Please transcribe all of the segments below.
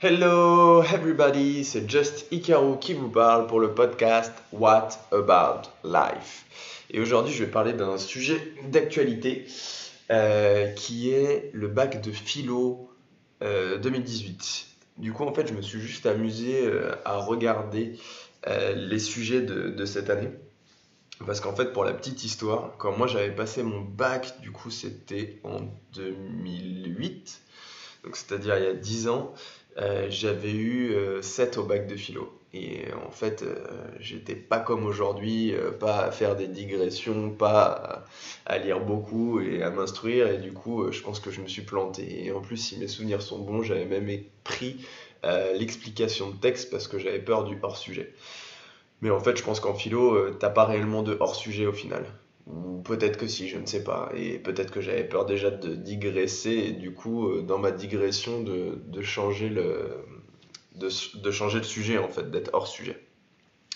Hello everybody, c'est Just Ikaru qui vous parle pour le podcast What About Life. Et aujourd'hui, je vais parler d'un sujet d'actualité euh, qui est le bac de philo 2018. Euh, du coup, en fait, je me suis juste amusé euh, à regarder les sujets de, de cette année. Parce qu'en fait, pour la petite histoire, quand moi j'avais passé mon bac, du coup c'était en 2008, donc c'est-à-dire il y a 10 ans, j'avais eu 7 euh, au bac de philo. Et en fait, euh, j'étais pas comme aujourd'hui, pas à faire des digressions, pas à, lire beaucoup et à m'instruire. Et du coup, je pense que je me suis planté. Et en plus, si mes souvenirs sont bons, j'avais même pris l'explication de texte parce que j'avais peur du hors-sujet. Mais en fait, je pense qu'en philo, euh, t'as pas réellement de hors-sujet au final. Ou peut-être que si, je ne sais pas. Et peut-être que j'avais peur déjà de digresser et du coup, euh, dans ma digression, de, changer le, de, sujet en fait, d'être hors sujet.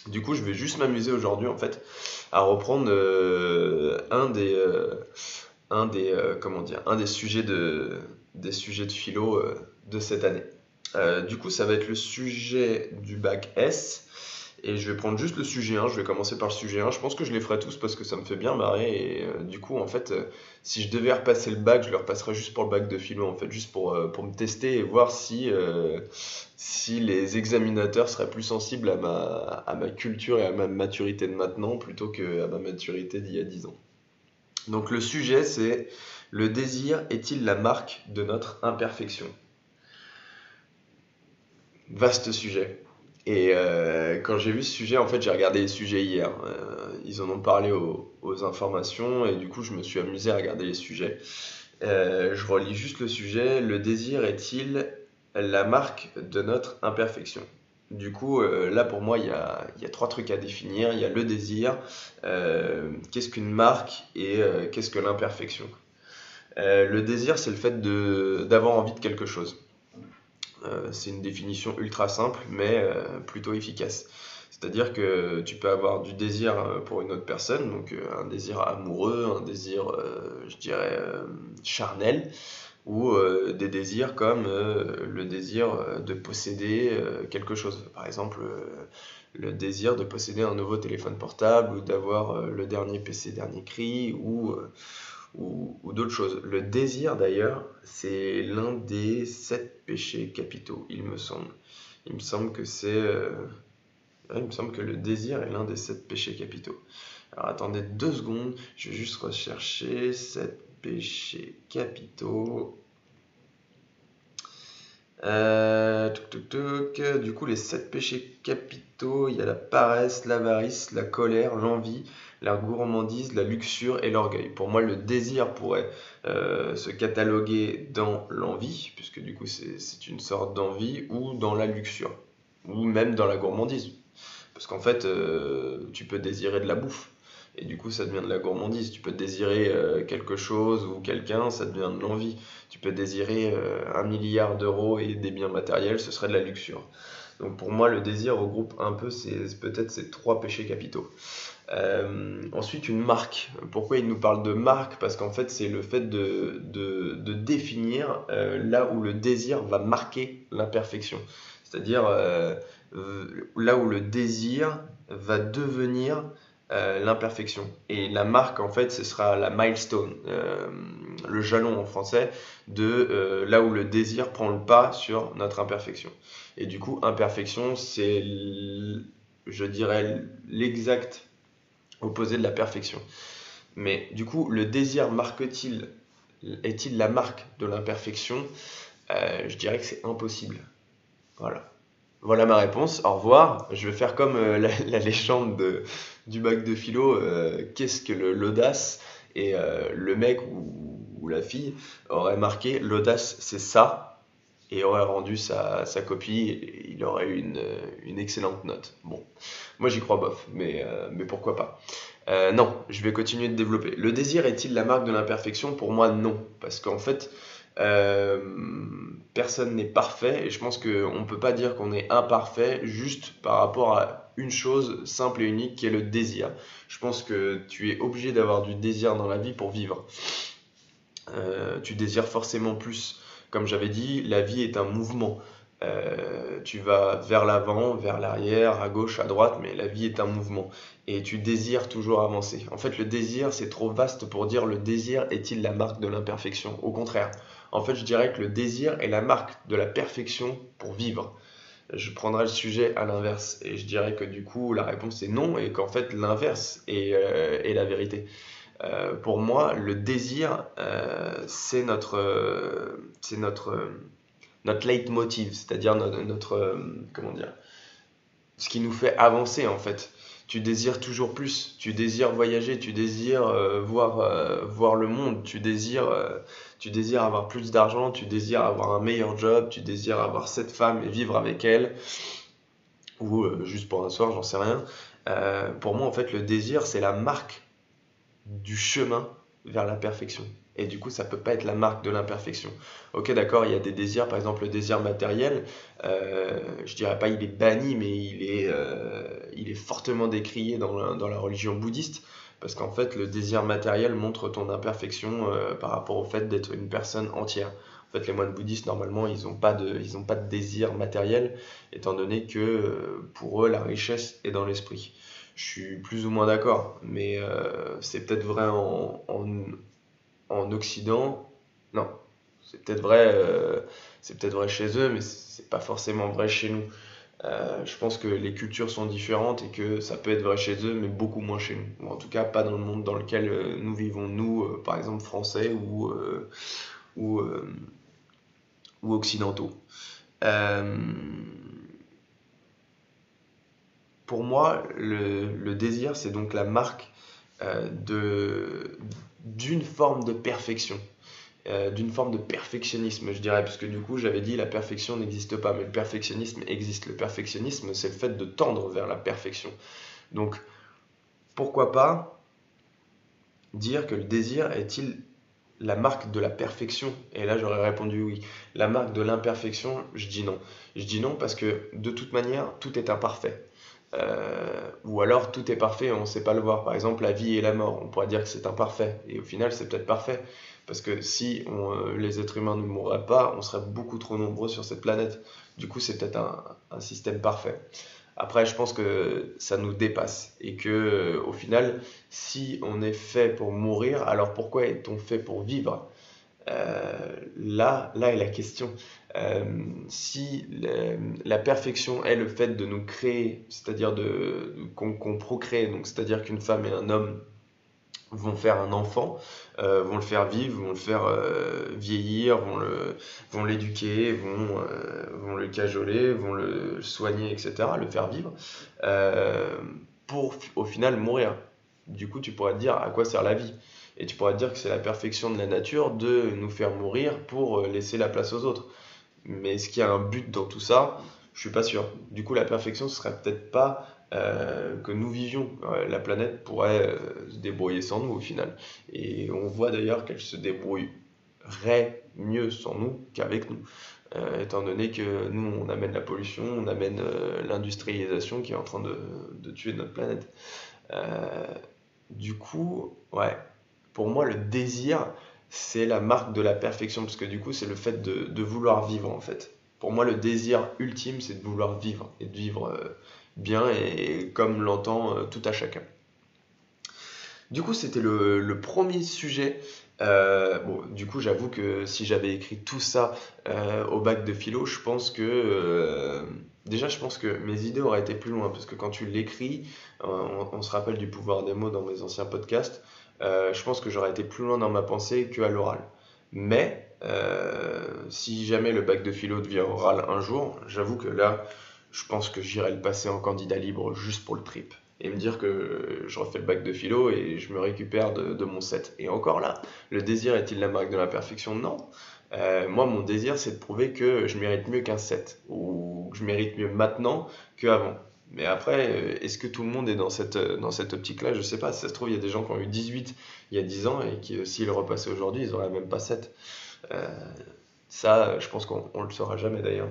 Du coup, je vais juste m'amuser aujourd'hui en fait à reprendre euh, un des, dire, un des sujets de, des sujets de philo de cette année. du coup, ça va être le sujet du bac S. Et je vais prendre juste le sujet 1, je vais commencer par le sujet 1. Je pense que je les ferai tous parce que ça me fait bien marrer. Et euh, du coup, en fait, euh, si je devais repasser le bac, je le repasserais juste pour le bac de philo, en fait, juste pour, euh, pour me tester et voir si, si les examinateurs seraient plus sensibles à ma, à ma culture et à ma maturité de maintenant plutôt qu'à ma maturité d'il y a 10 ans. Donc le sujet, c'est le désir est-il la marque de notre imperfection? Vaste sujet. Et euh, quand j'ai vu ce sujet, en fait, j'ai regardé les sujets hier. Euh, ils en ont parlé aux, informations et du coup, je me suis amusé à regarder les sujets. Euh, je relis juste le sujet. Le désir est-il la marque de notre imperfection? Du coup, là, pour moi, il y, a, y, a, trois trucs à définir. Il y a le désir, qu'est-ce qu'une marque et qu'est-ce que l'imperfection? le désir, c'est le fait d'avoir envie de quelque chose. Euh, c'est une définition ultra simple, mais euh, plutôt efficace. C'est-à-dire que tu peux avoir du désir euh, pour une autre personne, donc un désir amoureux, un désir, je dirais, charnel, ou des désirs comme le désir de posséder quelque chose. Par exemple, le désir de posséder un nouveau téléphone portable, ou d'avoir le dernier PC, dernier cri, ou ou, d'autres choses. Le désir, d'ailleurs, c'est l'un des sept péchés capitaux, il me semble. Il me semble que c'est. Euh, il me semble que le désir est l'un des sept péchés capitaux. Alors attendez deux secondes, je vais juste rechercher sept péchés capitaux. Euh, du coup, les sept péchés capitaux, il y a la paresse, l'avarice, la colère, l'envie, la gourmandise, la luxure et l'orgueil. Pour moi, le désir pourrait euh, se cataloguer dans l'envie, puisque du coup, c'est une sorte d'envie, ou dans la luxure, ou même dans la gourmandise. Parce qu'en fait, euh, tu peux désirer de la bouffe. Et du coup, ça devient de la gourmandise. Tu peux désirer euh, quelque chose ou quelqu'un, ça devient de l'envie. Tu peux désirer un milliard d'euros et des biens matériels, ce serait de la luxure. Donc pour moi, le désir regroupe un peu peut-être ces trois péchés capitaux. Euh, ensuite, une marque. Pourquoi il nous parle de marque? Parce qu'en fait, c'est le fait de, définir euh, là où le désir va marquer l'imperfection. C'est-à-dire euh, là où le désir va devenir l'imperfection. Et la marque, en fait, ce sera la milestone, le jalon en français, de là où le désir prend le pas sur notre imperfection. Et du coup, imperfection, c'est, je dirais, l'exact opposé de la perfection. Mais du coup, le désir marque-t-il, est-il la marque de l'imperfection? Euh, Je dirais que c'est impossible. Voilà. Voilà ma réponse. Au revoir. Je vais faire comme euh, la, légende de, du bac de philo. Euh, qu'est-ce que l'audace? Et le mec ou, la fille aurait marqué l'audace, c'est ça et aurait rendu sa, copie, il aurait eu une, une, excellente note. Bon, moi j'y crois bof, mais, euh, mais pourquoi pas. Euh, non, je vais continuer de développer. Le désir est-il la marque de l'imperfection? Pour moi, non. Parce qu'en fait, euh, personne n'est parfait, et je pense qu'on ne peut pas dire qu'on est imparfait juste par rapport à une chose simple et unique qui est le désir. Je pense que tu es obligé d'avoir du désir dans la vie pour vivre. tu désires forcément plus comme j'avais dit, la vie est un mouvement. Euh, tu vas vers l'avant, vers l'arrière, à gauche, à droite, mais la vie est un mouvement et tu désires toujours avancer. En fait, le désir, c'est trop vaste pour dire le désir est-il la marque de l'imperfection. Au contraire, en fait, je dirais que le désir est la marque de la perfection pour vivre. Je prendrais le sujet à l'inverse et je dirais que du coup, la réponse est non et qu'en fait, l'inverse est, euh, la vérité. Euh, pour moi, le désir, c'est notre, c'est notre notre leitmotiv, c'est-à-dire notre, euh, comment dire, ce qui nous fait avancer en fait. Tu désires toujours plus, tu désires voyager, tu désires euh, voir, euh, voir le monde, tu désires, tu désires avoir plus d'argent, tu désires avoir un meilleur job, tu désires avoir cette femme et vivre avec elle, ou juste pour un soir, j'en sais rien. pour moi, en fait, le désir, c'est la marque du chemin vers la perfection. Et du coup, ça peut pas être la marque de l'imperfection. Ok, d'accord, il y a des désirs, par exemple le désir matériel, euh, je dirais pas il est banni, mais il est, euh, il est fortement décrié dans la, dans la religion bouddhiste, parce qu'en fait, le désir matériel montre ton imperfection euh, par rapport au fait d'être une personne entière. En fait, les moines bouddhistes, normalement, ils n'ont pas, de, ils pas de désir matériel, étant donné que euh, pour eux, la richesse est dans l'esprit. Je suis plus ou moins d'accord, mais euh, c'est peut-être vrai en, en en Occident, non. C'est peut-être vrai, euh, c'est peut-être vrai chez eux, mais c'est pas forcément vrai chez nous. Euh, je pense que les cultures sont différentes et que ça peut être vrai chez eux, mais beaucoup moins chez nous. Ou en tout cas, pas dans le monde dans lequel euh, nous vivons, nous, par exemple français ou, ou, ou occidentaux. pour moi, le, le désir, c'est donc la marque de, d'une forme de perfection. Euh, d'une forme de perfectionnisme, je dirais, parce que du coup, j'avais dit la perfection n'existe pas, mais le perfectionnisme existe. Le perfectionnisme, c'est le fait de tendre vers la perfection. Donc, pourquoi pas dire que le désir est-il la marque de la perfection? Et là, j'aurais répondu oui. La marque de l'imperfection, je dis non. Je dis non parce que de toute manière, tout est imparfait. Euh, ou alors tout est parfait on ne sait pas le voir. Par exemple, la vie et la mort, on pourrait dire que c'est imparfait. Et au final, c'est peut-être parfait. Parce que si euh, les êtres humains ne mourraient pas, on serait beaucoup trop nombreux sur cette planète. Du coup, c'est peut-être un, système parfait. Après, je pense que ça nous dépasse et que, euh, au final, si on est fait pour mourir, alors pourquoi est-on fait pour vivre? Là, là est la question. Euh, si la, perfection est le fait de nous créer, c'est-à-dire qu'on procrée, c'est-à-dire qu'une femme et un homme vont faire un enfant, euh, vont le faire vivre, vont le faire euh, vieillir, vont l'éduquer, vont, vont le cajoler, vont le soigner, etc., le faire vivre, pour au final mourir. Du coup, tu pourrais te dire à quoi sert la vie? Et tu pourrais dire que c'est la perfection de la nature de nous faire mourir pour laisser la place aux autres. Mais est-ce qu'il y a un but dans tout ça? Je suis pas sûr. Du coup, la perfection, ce serait peut-être pas euh, que nous vivions. la planète pourrait euh, se débrouiller sans nous au final. Et on voit d'ailleurs qu'elle se débrouillerait mieux sans nous qu'avec nous. Euh, étant donné que nous, on amène la pollution, on amène l'industrialisation qui est en train de tuer notre planète. du coup, ouais, pour moi, le désir, c'est la marque de la perfection, parce que du coup, c'est le fait de, vouloir vivre, en fait. Pour moi, le désir ultime, c'est de vouloir vivre, et de vivre euh, bien, et, comme l'entend euh, tout à chacun. Du coup, c'était le, premier sujet. Euh, bon, du coup, j'avoue que si j'avais écrit tout ça au bac de philo, je pense que... déjà, je pense que mes idées auraient été plus loin, parce que quand tu l'écris, on, se rappelle du pouvoir des mots dans mes anciens podcasts, euh, je pense que j'aurais été plus loin dans ma pensée qu'à l'oral. Mais euh, si jamais le bac de philo devient oral un jour, j'avoue que là, je pense que j'irai le passer en candidat libre juste pour le trip. Et me dire que je refais le bac de philo et je me récupère de, mon set. Et encore là, le désir est-il la marque de la perfection? Non. Euh, moi, mon désir, c'est de prouver que je mérite mieux qu'un 7, ou que je mérite mieux maintenant qu'avant. Mais après, euh, est-ce que tout le monde est dans cette, euh, dans cette optique-là? Je sais pas. Si ça se trouve, il y a des gens qui ont eu 18 il y a 10 ans et qui, euh, s'ils repassaient aujourd'hui, ils n'auraient même pas 7. ça, je pense qu'on ne le saura jamais d'ailleurs.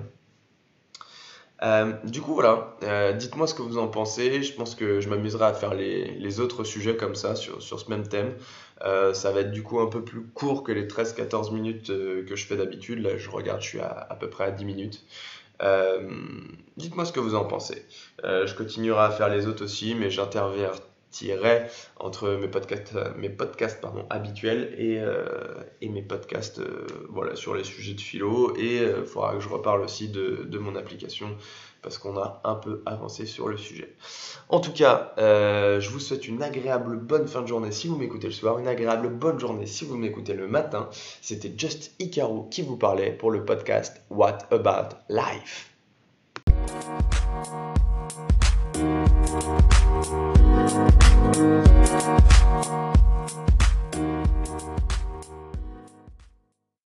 du coup, voilà. Dites-moi ce que vous en pensez. Je pense que je m'amuserai à faire les, autres sujets comme ça sur, sur ce même thème. ça va être du coup un peu plus court que les 13-14 minutes que je fais d'habitude. Là, je regarde, je suis à, à peu près à 10 minutes. Dites-moi ce que vous en pensez. je continuerai à faire les autres aussi, mais entre mes podcasts, euh, mes podcasts pardon, habituels et, euh, et mes podcasts euh, voilà, sur les sujets de philo. Et il faudra que je reparle aussi de, de mon application parce qu'on a un peu avancé sur le sujet. En tout cas, je vous souhaite une agréable bonne fin de journée si vous m'écoutez le soir, une agréable bonne journée si vous m'écoutez le matin. C'était Just Icaro qui vous parlait pour le podcast What About Life.